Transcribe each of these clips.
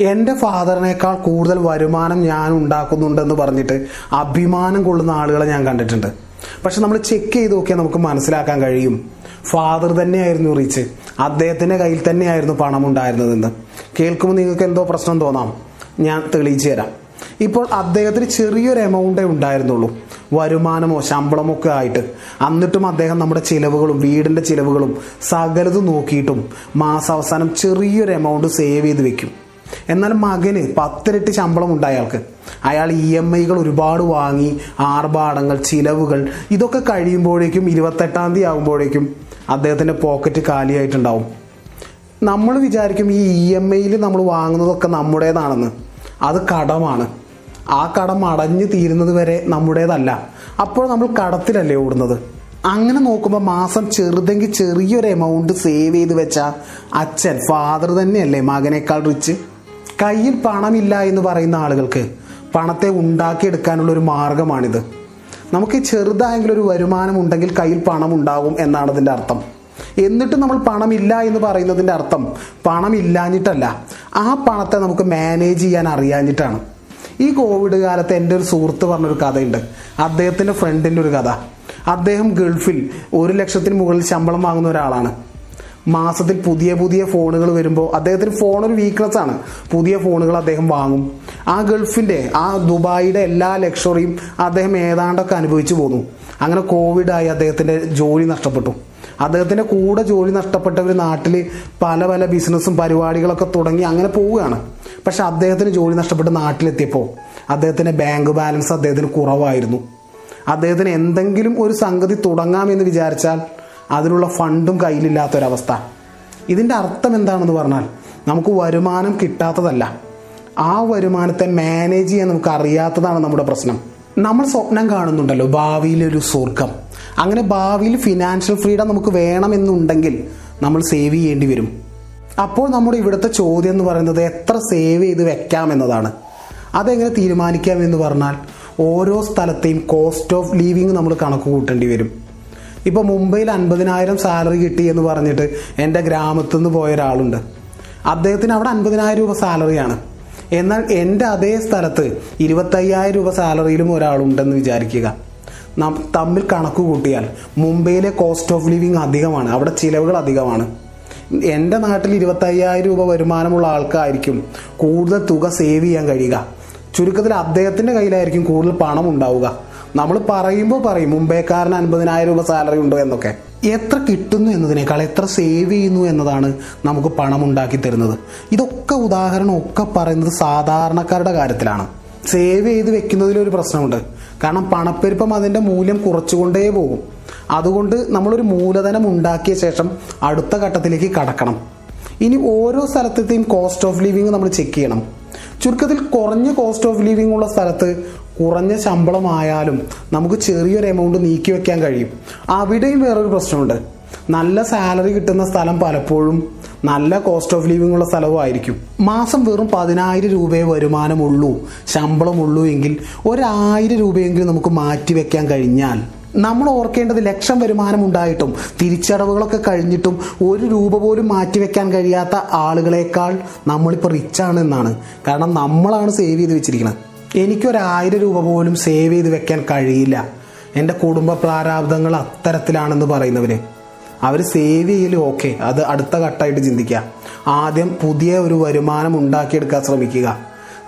എന്റെ ഫാദറിനേക്കാൾ കൂടുതൽ വരുമാനം ഞാൻ ഉണ്ടാക്കുന്നുണ്ടെന്ന് പറഞ്ഞിട്ട് അഭിമാനം കൊള്ളുന്ന ആളുകളെ ഞാൻ കണ്ടിട്ടുണ്ട്. പക്ഷെ നമ്മൾ ചെക്ക് ചെയ്ത് നോക്കിയാൽ നമുക്ക് മനസ്സിലാക്കാൻ കഴിയും. ഫാദർ തന്നെയായിരുന്നു റിച്ച് അദ്ദേഹത്തിന്റെ കയ്യിൽ തന്നെയായിരുന്നു പണം ഉണ്ടായിരുന്നതെന്ന്. കേൾക്കുമ്പോൾ നിങ്ങൾക്ക് എന്തോ പ്രശ്നം തോന്നാം. ഞാൻ തെളിയിച്ചു തരാം. ഇപ്പോൾ അദ്ദേഹത്തിന് ചെറിയൊരു എമൗണ്ടേ ഉണ്ടായിരുന്നുള്ളൂ. വരുമാനമോ ശമ്പളമോ ഒക്കെ ആയിട്ട്. എന്നിട്ടും അദ്ദേഹം നമ്മുടെ ചിലവുകളും വീടിന്റെ ചിലവുകളും സകലത് നോക്കിയിട്ടും മാസാവസാനം ചെറിയൊരു എമൗണ്ട് സേവ് ചെയ്ത് വെക്കും. എന്നാൽ മകന് പത്തിരട്ടി ശമ്പളം ഉണ്ടായ ആൾക്ക്. അയാൾ ഇ എം ഐകൾ ഒരുപാട് വാങ്ങി ആർഭാടങ്ങൾ ചിലവുകൾ ഇതൊക്കെ കഴിയുമ്പോഴേക്കും ഇരുപത്തെട്ടാം തീയതി ആകുമ്പോഴേക്കും അദ്ദേഹത്തിന്റെ പോക്കറ്റ് കാലിയായിട്ടുണ്ടാവും. നമ്മൾ വിചാരിക്കും ഈ ഇ എം ഐയിൽ നമ്മൾ വാങ്ങുന്നതൊക്കെ നമ്മുടേതാണെന്ന്. അത് കടമാണ്. ആ കടം അടഞ്ഞു തീരുന്നത് വരെ നമ്മുടേതല്ല. അപ്പോൾ നമ്മൾ കടത്തിലല്ലേ ഓടുന്നത്? അങ്ങനെ നോക്കുമ്പോൾ മാസം ചെറുതെങ്കിൽ ചെറിയൊരു എമൗണ്ട് സേവ് ചെയ്ത് വെച്ച അച്ഛൻ ഫാദർ തന്നെയല്ലേ മകനേക്കാൾ റിച്ച് കയ്യിൽ പണമില്ല എന്ന് പറയുന്ന ആളുകൾക്ക് പണത്തെ ഉണ്ടാക്കിയെടുക്കാനുള്ള ഒരു മാർഗമാണിത്. നമുക്ക് ചെറുതായെങ്കിലും ഒരു വരുമാനം ഉണ്ടെങ്കിൽ കയ്യിൽ പണം ഉണ്ടാകും എന്നാണ് അതിന്റെ അർത്ഥം. എന്നിട്ട് നമ്മൾ പണമില്ല എന്ന് പറയുന്നതിന്റെ അർത്ഥം പണമില്ലാഞ്ഞിട്ടല്ല. ആ പണത്തെ നമുക്ക് മാനേജ് ചെയ്യാൻ അറിയാഞ്ഞിട്ടാണ്. ഈ കോവിഡ് കാലത്ത് എന്റെ ഒരു സുഹൃത്ത് പറഞ്ഞൊരു കഥയുണ്ട്. അദ്ദേഹത്തിന്റെ ഫ്രണ്ടിന്റെ ഒരു കഥ. അദ്ദേഹം ഗൾഫിൽ ഒരു ലക്ഷത്തിന് മുകളിൽ ശമ്പളം വാങ്ങുന്ന ഒരാളാണ്. മാസത്തിൽ പുതിയ പുതിയ ഫോണുകൾ വരുമ്പോൾ അദ്ദേഹത്തിന് ഫോൺ ഒരു വീക്ക്നെസ് ആണ്. പുതിയ ഫോണുകൾ അദ്ദേഹം വാങ്ങും. ആ ഗൾഫിന്റെ ആ ദുബായിയുടെ എല്ലാ ലക്ഷറിയും അദ്ദേഹം ഏതാണ്ടൊക്കെ അനുഭവിച്ചു പോന്നു. അങ്ങനെ കോവിഡായി അദ്ദേഹത്തിന്റെ ജോലി നഷ്ടപ്പെട്ടു. അദ്ദേഹത്തിന്റെ കൂടെ ജോലി നഷ്ടപ്പെട്ടവർ നാട്ടിൽ പല പല ബിസിനസ്സും പരിപാടികളൊക്കെ തുടങ്ങി അങ്ങനെ പോവുകയാണ്. പക്ഷെ അദ്ദേഹത്തിന് ജോലി നഷ്ടപ്പെട്ട് നാട്ടിലെത്തിയപ്പോൾ അദ്ദേഹത്തിന്റെ ബാങ്ക് ബാലൻസ് അദ്ദേഹത്തിന് കുറവായിരുന്നു. അദ്ദേഹത്തിന് എന്തെങ്കിലും ഒരു സംഗതി തുടങ്ങാമെന്ന് വിചാരിച്ചാൽ അതിനുള്ള ഫണ്ടും കയ്യിലില്ലാത്തൊരവസ്ഥ. ഇതിന്റെ അർത്ഥം എന്താണെന്ന് പറഞ്ഞാൽ നമുക്ക് വരുമാനം കിട്ടാത്തതല്ല. ആ വരുമാനത്തെ മാനേജ് ചെയ്യാൻ നമുക്ക് അറിയാത്തതാണ് നമ്മുടെ പ്രശ്നം. നമ്മൾ സ്വപ്നം കാണുന്നുണ്ടല്ലോ ഭാവിയിലൊരു സ്വർഗം അങ്ങനെ ഭാവിയിൽ ഫിനാൻഷ്യൽ ഫ്രീഡം നമുക്ക് വേണമെന്നുണ്ടെങ്കിൽ നമ്മൾ സേവ് ചെയ്യേണ്ടി വരും. അപ്പോൾ നമ്മുടെ ഇവിടുത്തെ ചോദ്യം എന്ന് പറയുന്നത് എത്ര സേവ് ചെയ്ത് വെക്കാം എന്നതാണ്. അതെങ്ങനെ തീരുമാനിക്കാം എന്ന് പറഞ്ഞാൽ ഓരോ സ്ഥലത്തെയും കോസ്റ്റ് ഓഫ് ലീവിങ് നമ്മൾ കണക്ക് കൂട്ടേണ്ടി വരും. ഇപ്പോൾ മുംബൈയിൽ അൻപതിനായിരം സാലറി കിട്ടി എന്ന് പറഞ്ഞിട്ട് എന്റെ ഗ്രാമത്തിൽ നിന്ന് പോയ ഒരാളുണ്ട്. അദ്ദേഹത്തിന് അവിടെ അൻപതിനായിരം രൂപ സാലറിയാണ്. എന്നാൽ എന്റെ അതേ സ്ഥലത്ത് ഇരുപത്തയ്യായിരം രൂപ സാലറിയിലും ഒരാളുണ്ടെന്ന് വിചാരിക്കുക. നാം തമ്മിൽ കണക്ക് കൂട്ടിയാൽ മുംബൈയിലെ കോസ്റ്റ് ഓഫ് ലിവിങ് അധികമാണ്. അവിടെ ചിലവുകൾ അധികമാണ്. എന്റെ നാട്ടിൽ ഇരുപത്തയ്യായിരം രൂപ വരുമാനമുള്ള ആൾക്കായിരിക്കും കൂടുതൽ തുക സേവ് ചെയ്യാൻ കഴിയുക. ചുരുക്കത്തിൽ അദ്ദേഹത്തിന്റെ കയ്യിലായിരിക്കും കൂടുതൽ പണം ഉണ്ടാവുക. നമ്മൾ പറയുമ്പോൾ പറയും മുംബൈക്കാരന് അൻപതിനായിരം രൂപ സാലറി ഉണ്ടോ എന്നൊക്കെ. എത്ര കിട്ടുന്നു എന്നതിനേക്കാൾ എത്ര സേവ് ചെയ്യുന്നു എന്നതാണ് നമുക്ക് പണം ഉണ്ടാക്കി തരുന്നത്. ഇതൊക്കെ ഉദാഹരണം ഒക്കെ പറയുന്നത് സാധാരണക്കാരുടെ കാര്യത്തിലാണ്. സേവ് ചെയ്ത് വെക്കുന്നതിലൊരു പ്രശ്നമുണ്ട്. കാരണം പണപ്പെരുപ്പം അതിന്റെ മൂല്യം കുറച്ചുകൊണ്ടേ പോകും. അതുകൊണ്ട് നമ്മളൊരു മൂലധനം ഉണ്ടാക്കിയ ശേഷം അടുത്ത ഘട്ടത്തിലേക്ക് കടക്കണം. ഇനി ഓരോ സ്ഥലത്തെയും കോസ്റ്റ് ഓഫ് ലിവിങ് നമ്മൾ ചെക്ക് ചെയ്യണം. ചുരുക്കത്തിൽ കുറഞ്ഞ കോസ്റ്റ് ഓഫ് ലിവിങ് ഉള്ള സ്ഥലത്ത് കുറഞ്ഞ ശമ്പളമായാലും നമുക്ക് ചെറിയൊരു എമൗണ്ട് നീക്കി വെക്കാൻ കഴിയും. അവിടെയും വേറൊരു പ്രശ്നമുണ്ട്. നല്ല സാലറി കിട്ടുന്ന സ്ഥലം പലപ്പോഴും നല്ല കോസ്റ്റ് ഓഫ് ലിവിംഗ് ഉള്ള സ്ഥലവും ആയിരിക്കും. മാസം വെറും പതിനായിരം രൂപയെ വരുമാനമുള്ളൂ ശമ്പളമുള്ളൂ എങ്കിൽ ഒരായിരം രൂപയെങ്കിലും നമുക്ക് മാറ്റി വെക്കാൻ കഴിഞ്ഞാൽ നമ്മൾ ഓർക്കേണ്ടത് ലക്ഷം വരുമാനം ഉണ്ടായിട്ടും തിരിച്ചടവുകളൊക്കെ കഴിഞ്ഞിട്ടും ഒരു രൂപ പോലും മാറ്റിവെക്കാൻ കഴിയാത്ത ആളുകളെക്കാൾ നമ്മളിപ്പോൾ റിച്ചാണ് എന്നാണ് കാരണം നമ്മളാണ് സേവ് ചെയ്ത് വെച്ചിരിക്കുന്നത് എനിക്കൊരായിരം രൂപ പോലും സേവ് ചെയ്ത് വെക്കാൻ കഴിയില്ല. എന്റെ കുടുംബ പ്രാരാബ്ദങ്ങൾ അത്തരത്തിലാണെന്ന് പറയുന്നവര്. അവർ സേവ് ചെയ്യൽ ഓക്കെ അത് അടുത്ത ഘട്ടമായിട്ട് ചിന്തിക്കുക. ആദ്യം പുതിയ ഒരു വരുമാനം ഉണ്ടാക്കിയെടുക്കാൻ ശ്രമിക്കുക.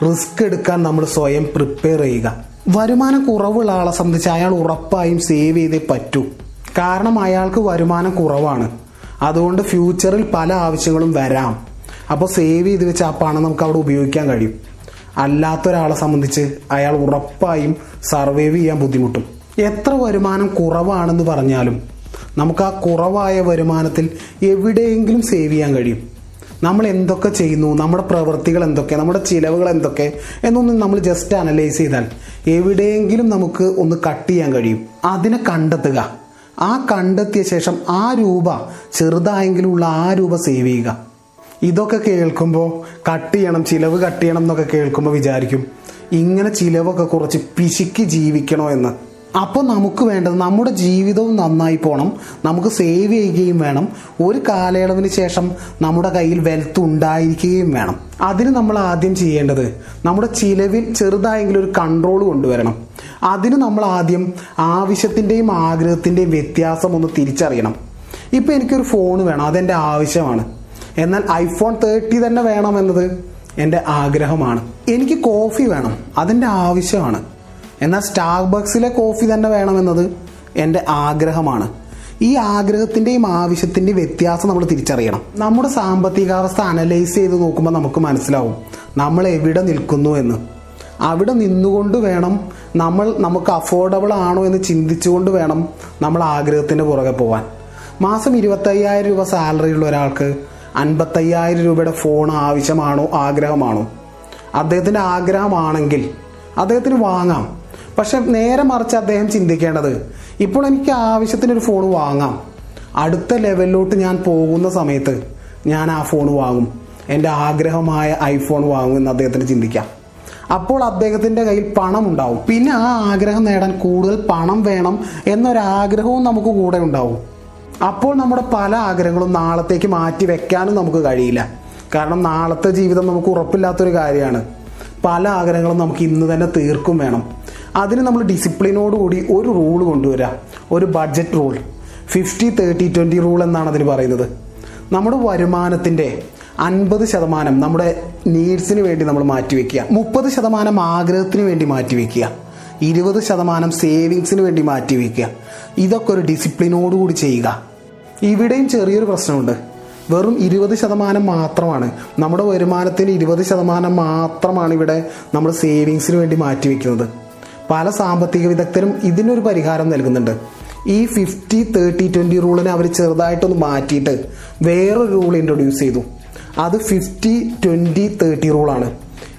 റിസ്ക് എടുക്കാൻ നമ്മൾ സ്വയം പ്രിപ്പയർ ചെയ്യുക. വരുമാനം കുറവുള്ള ആളെ സംബന്ധിച്ച് അയാൾ ഉറപ്പായും സേവ് ചെയ്തേ പറ്റൂ. കാരണം അയാൾക്ക് വരുമാനം കുറവാണ്. അതുകൊണ്ട് ഫ്യൂച്ചറിൽ പല ആവശ്യങ്ങളും വരാം. അപ്പോൾ സേവ് ചെയ്ത് വെച്ച് ആ പണം നമുക്ക് അവിടെ ഉപയോഗിക്കാൻ കഴിയും. അല്ലാത്തൊരാളെ സംബന്ധിച്ച് അയാൾ ഉറപ്പായും സർവൈവ് ചെയ്യാൻ ബുദ്ധിമുട്ടും. എത്ര വരുമാനം കുറവാണെന്ന് പറഞ്ഞാലും നമുക്ക് ആ കുറവായ വരുമാനത്തിൽ എവിടെയെങ്കിലും സേവ് ചെയ്യാൻ കഴിയും. നമ്മൾ എന്തൊക്കെ ചെയ്യുന്നു നമ്മുടെ പ്രവൃത്തികൾ എന്തൊക്കെ നമ്മുടെ ചിലവുകൾ എന്തൊക്കെ എന്നൊന്നും നമ്മൾ ജസ്റ്റ് അനലൈസ് ചെയ്താൽ എവിടെയെങ്കിലും നമുക്ക് ഒന്ന് കട്ട് ചെയ്യാൻ കഴിയും. അതിനെ കണ്ടെത്തുക. ആ കണ്ടെത്തിയ ശേഷം ആ രൂപ ചെറുതായെങ്കിലുള്ള ആ രൂപ സേവ് ചെയ്യുക. ഇതൊക്കെ കേൾക്കുമ്പോൾ കട്ട് ചെയ്യണം ചിലവ് കട്ട് ചെയ്യണം എന്നൊക്കെ കേൾക്കുമ്പോൾ വിചാരിക്കും ഇങ്ങനെ ചിലവൊക്കെ കുറച്ച് പിശുക്കി ജീവിക്കണോ എന്ന്. അപ്പോൾ നമുക്ക് വേണ്ടത് നമ്മുടെ ജീവിതവും നന്നായി പോകണം നമുക്ക് സേവ് ചെയ്യുകയും വേണം ഒരു കാലയളവിന് ശേഷം നമ്മുടെ കയ്യിൽ വെൽത്ത് ഉണ്ടായിരിക്കുകയും വേണം. അതിന് നമ്മൾ ആദ്യം ചെയ്യേണ്ടത് നമ്മുടെ ചിലവിൽ ചെറുതായെങ്കിലും ഒരു കൺട്രോൾ കൊണ്ടുവരണം. അതിന് നമ്മൾ ആദ്യം ആവശ്യത്തിന്റെയും ആഗ്രഹത്തിന്റെയും വ്യത്യാസം ഒന്ന് തിരിച്ചറിയണം. ഇപ്പം എനിക്കൊരു ഫോൺ വേണം അതെന്റെ ആവശ്യമാണ്. എന്നാൽ ഐഫോൺ തേർട്ടി തന്നെ വേണമെന്നത് എന്റെ ആഗ്രഹമാണ്. എനിക്ക് കോഫി വേണം. അതിന്റെ ആവശ്യമാണ്. എന്നാൽ സ്റ്റാർബക്സിലെ കോഫി തന്നെ വേണമെന്നത് എന്റെ ആഗ്രഹമാണ്. ഈ ആഗ്രഹത്തിന്റെയും ആവശ്യത്തിന്റെയും വ്യത്യാസം നമ്മൾ തിരിച്ചറിയണം. നമ്മുടെ സാമ്പത്തികാവസ്ഥ അനലൈസ് ചെയ്ത് നോക്കുമ്പോൾ നമുക്ക് മനസ്സിലാവും നമ്മൾ എവിടെ നിൽക്കുന്നു എന്ന്. അവിടെ നിന്നുകൊണ്ട് വേണം നമ്മൾ നമുക്ക് അഫോർഡബിൾ ആണോ എന്ന് ചിന്തിച്ചുകൊണ്ട് വേണം നമ്മൾ ആഗ്രഹത്തിന്റെ പുറകെ പോകാൻ മാസം ഇരുപത്തയ്യായിരം രൂപ സാലറി ഉള്ള ഒരാൾക്ക് അൻപത്തയ്യായിരം രൂപയുടെ ഫോൺ ആവശ്യമാണോ ആഗ്രഹമാണോ? അദ്ദേഹത്തിന്റെ ആഗ്രഹമാണെങ്കിൽ അദ്ദേഹത്തിന് വാങ്ങാം. പക്ഷെ നേരെ മറിച്ച് അദ്ദേഹം ചിന്തിക്കേണ്ടത് ഇപ്പോൾ എനിക്ക് ആവശ്യത്തിനൊരു ഫോൺ വാങ്ങാം. അടുത്ത ലെവലിലോട്ട് ഞാൻ പോകുന്ന സമയത്ത് ഞാൻ ആ ഫോൺ വാങ്ങും. എന്റെ ആഗ്രഹമായ ഐഫോൺ വാങ്ങും എന്ന് അദ്ദേഹത്തിന് ചിന്തിക്കാം. അപ്പോൾ അദ്ദേഹത്തിന്റെ കയ്യിൽ പണം ഉണ്ടാവും. പിന്നെ ആ ആഗ്രഹം നേടാൻ കൂടുതൽ പണം വേണം എന്നൊരാഗ്രഹവും നമുക്ക് കൂടെ ഉണ്ടാവും. അപ്പോൾ നമ്മുടെ പല ആഗ്രഹങ്ങളും നാളത്തേക്ക് മാറ്റി വെക്കാനും നമുക്ക് കഴിയില്ല. കാരണം നാളത്തെ ജീവിതം നമുക്ക് ഉറപ്പില്ലാത്തൊരു കാര്യമാണ്. പല ആഗ്രഹങ്ങളും നമുക്ക് ഇന്ന് തന്നെ തീർക്കും വേണം. അതിന് നമ്മൾ ഡിസിപ്ലിനോടുകൂടി ഒരു റൂൾ കൊണ്ടുവരിക ഒരു budget rule fifty thirty twenty rule എന്നാണ് അതിന് പറയുന്നത്. നമ്മുടെ വരുമാനത്തിന്റെ അൻപത് ശതമാനം നമ്മുടെ നീഡ്സിന് വേണ്ടി നമ്മൾ മാറ്റിവെക്കുക മുപ്പത് ശതമാനം ആഗ്രഹത്തിന് വേണ്ടി മാറ്റിവെക്കുക ഇരുപത് ശതമാനം സേവിങ്സിന് വേണ്ടി മാറ്റിവെക്കുക ഇതൊക്കെ ഒരു ഡിസിപ്ലിനോടുകൂടി ചെയ്യുക. ഇവിടെയും ചെറിയൊരു പ്രശ്നമുണ്ട്. വെറും ഇരുപത് ശതമാനം മാത്രമാണ്. നമ്മുടെ വരുമാനത്തിന് ഇരുപത് ശതമാനം മാത്രമാണ് ഇവിടെ നമ്മൾ സേവിങ്സിന് വേണ്ടി മാറ്റിവെക്കുന്നത്. പല സാമ്പത്തിക വിദഗ്ധരും ഇതിനൊരു പരിഹാരം നൽകുന്നുണ്ട്. ഈ ഫിഫ്റ്റി തേർട്ടി ട്വന്റി റൂളിനെ അവർ ചെറുതായിട്ടൊന്ന് മാറ്റിയിട്ട് വേറൊരു റൂൾ ഇൻട്രൊഡ്യൂസ് ചെയ്തു. അത് ഫിഫ്റ്റി ട്വന്റി തേർട്ടി റൂളാണ്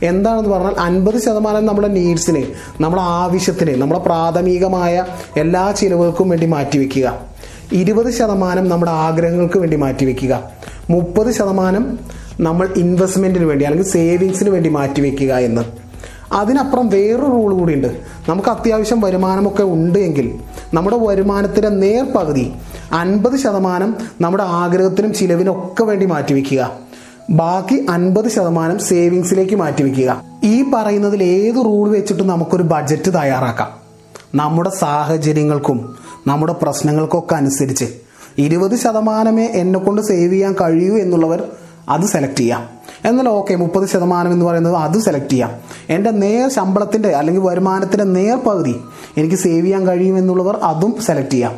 എന്താണെന്ന് പറഞ്ഞാൽ അൻപത് ശതമാനം നമ്മുടെ നീഡ്സിന് നമ്മുടെ ആവശ്യത്തിന് നമ്മുടെ പ്രാഥമികമായ എല്ലാ ചിലവുകൾക്കും വേണ്ടി മാറ്റിവെക്കുക. ഇരുപത് ശതമാനം നമ്മുടെ ആഗ്രഹങ്ങൾക്ക് വേണ്ടി മാറ്റിവെക്കുക. മുപ്പത് ശതമാനം നമ്മൾ ഇൻവെസ്റ്റ്മെന്റിന് വേണ്ടി അല്ലെങ്കിൽ സേവിങ്സിന് വേണ്ടി മാറ്റിവെക്കുക എന്ന്. അതിനപ്പുറം വേറൊരു റൂൾ കൂടിയുണ്ട്. നമുക്ക് അത്യാവശ്യം വരുമാനമൊക്കെ ഉണ്ട് എങ്കിൽ നമ്മുടെ വരുമാനത്തിന്റെ നേർപകുതി അൻപത് ശതമാനം നമ്മുടെ ആഗ്രഹത്തിനും ചിലവിനും ഒക്കെ വേണ്ടി മാറ്റിവെക്കുക. ബാക്കി അൻപത് ശതമാനം സേവിങ്സിലേക്ക് മാറ്റിവെക്കുക. ഈ പറയുന്നതിൽ ഏത് റൂൾ വെച്ചിട്ടും നമുക്കൊരു ബഡ്ജറ്റ് തയ്യാറാക്കാം. നമ്മുടെ സാഹചര്യങ്ങൾക്കും നമ്മുടെ പ്രശ്നങ്ങൾക്കൊക്കെ അനുസരിച്ച്. ഇരുപത് ശതമാനമേ എന്നെ കൊണ്ട് സേവ് ചെയ്യാൻ കഴിയൂ എന്നുള്ളവർ അത് സെലക്ട് ചെയ്യാം. എന്നാൽ ഓക്കെ മുപ്പത് ശതമാനം എന്ന് പറയുന്നത് അത് സെലക്ട് ചെയ്യാം. എന്റെ നേർ ശമ്പളത്തിന്റെ അല്ലെങ്കിൽ വരുമാനത്തിന്റെ നേർ പകുതി എനിക്ക് സേവ് ചെയ്യാൻ കഴിയുമെന്നുള്ളവർ അതും സെലക്ട് ചെയ്യാം.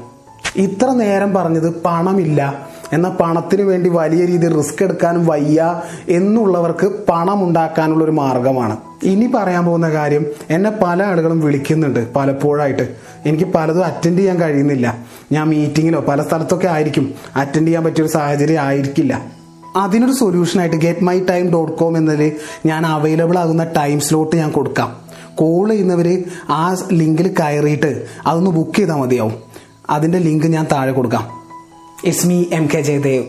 ഇത്ര നേരം പറഞ്ഞത് പണമില്ല. എന്നാൽ പണത്തിന് വേണ്ടി വലിയ രീതിയിൽ റിസ്ക് എടുക്കാനും വയ്യ എന്നുള്ളവർക്ക് പണം ഉണ്ടാക്കാനുള്ള ഒരു മാർഗമാണ്. ഇനി പറയാൻ പോകുന്ന കാര്യം എന്നെ പല ആളുകളും വിളിക്കുന്നുണ്ട് പലപ്പോഴായിട്ട്. എനിക്ക് പലതും അറ്റൻഡ് ചെയ്യാൻ കഴിയുന്നില്ല. ഞാൻ മീറ്റിങ്ങിലോ പല സ്ഥലത്തൊക്കെ ആയിരിക്കും അറ്റൻഡ് ചെയ്യാൻ പറ്റിയൊരു സാഹചര്യം ആയിരിക്കില്ല. അതിനൊരു സൊല്യൂഷനായിട്ട് get my time dot com എന്നതിൽ ഞാൻ അവൈലബിൾ ആകുന്ന ടൈം സ്ലോട്ട് ഞാൻ കൊടുക്കാം. കോൾ ചെയ്യുന്നവർ ആ ലിങ്കിൽ കയറിയിട്ട് അതൊന്ന് ബുക്ക് ചെയ്താൽ മതിയാവും. അതിന്റെ ലിങ്ക് ഞാൻ താഴെ കൊടുക്കാം. It's me M K Jayadev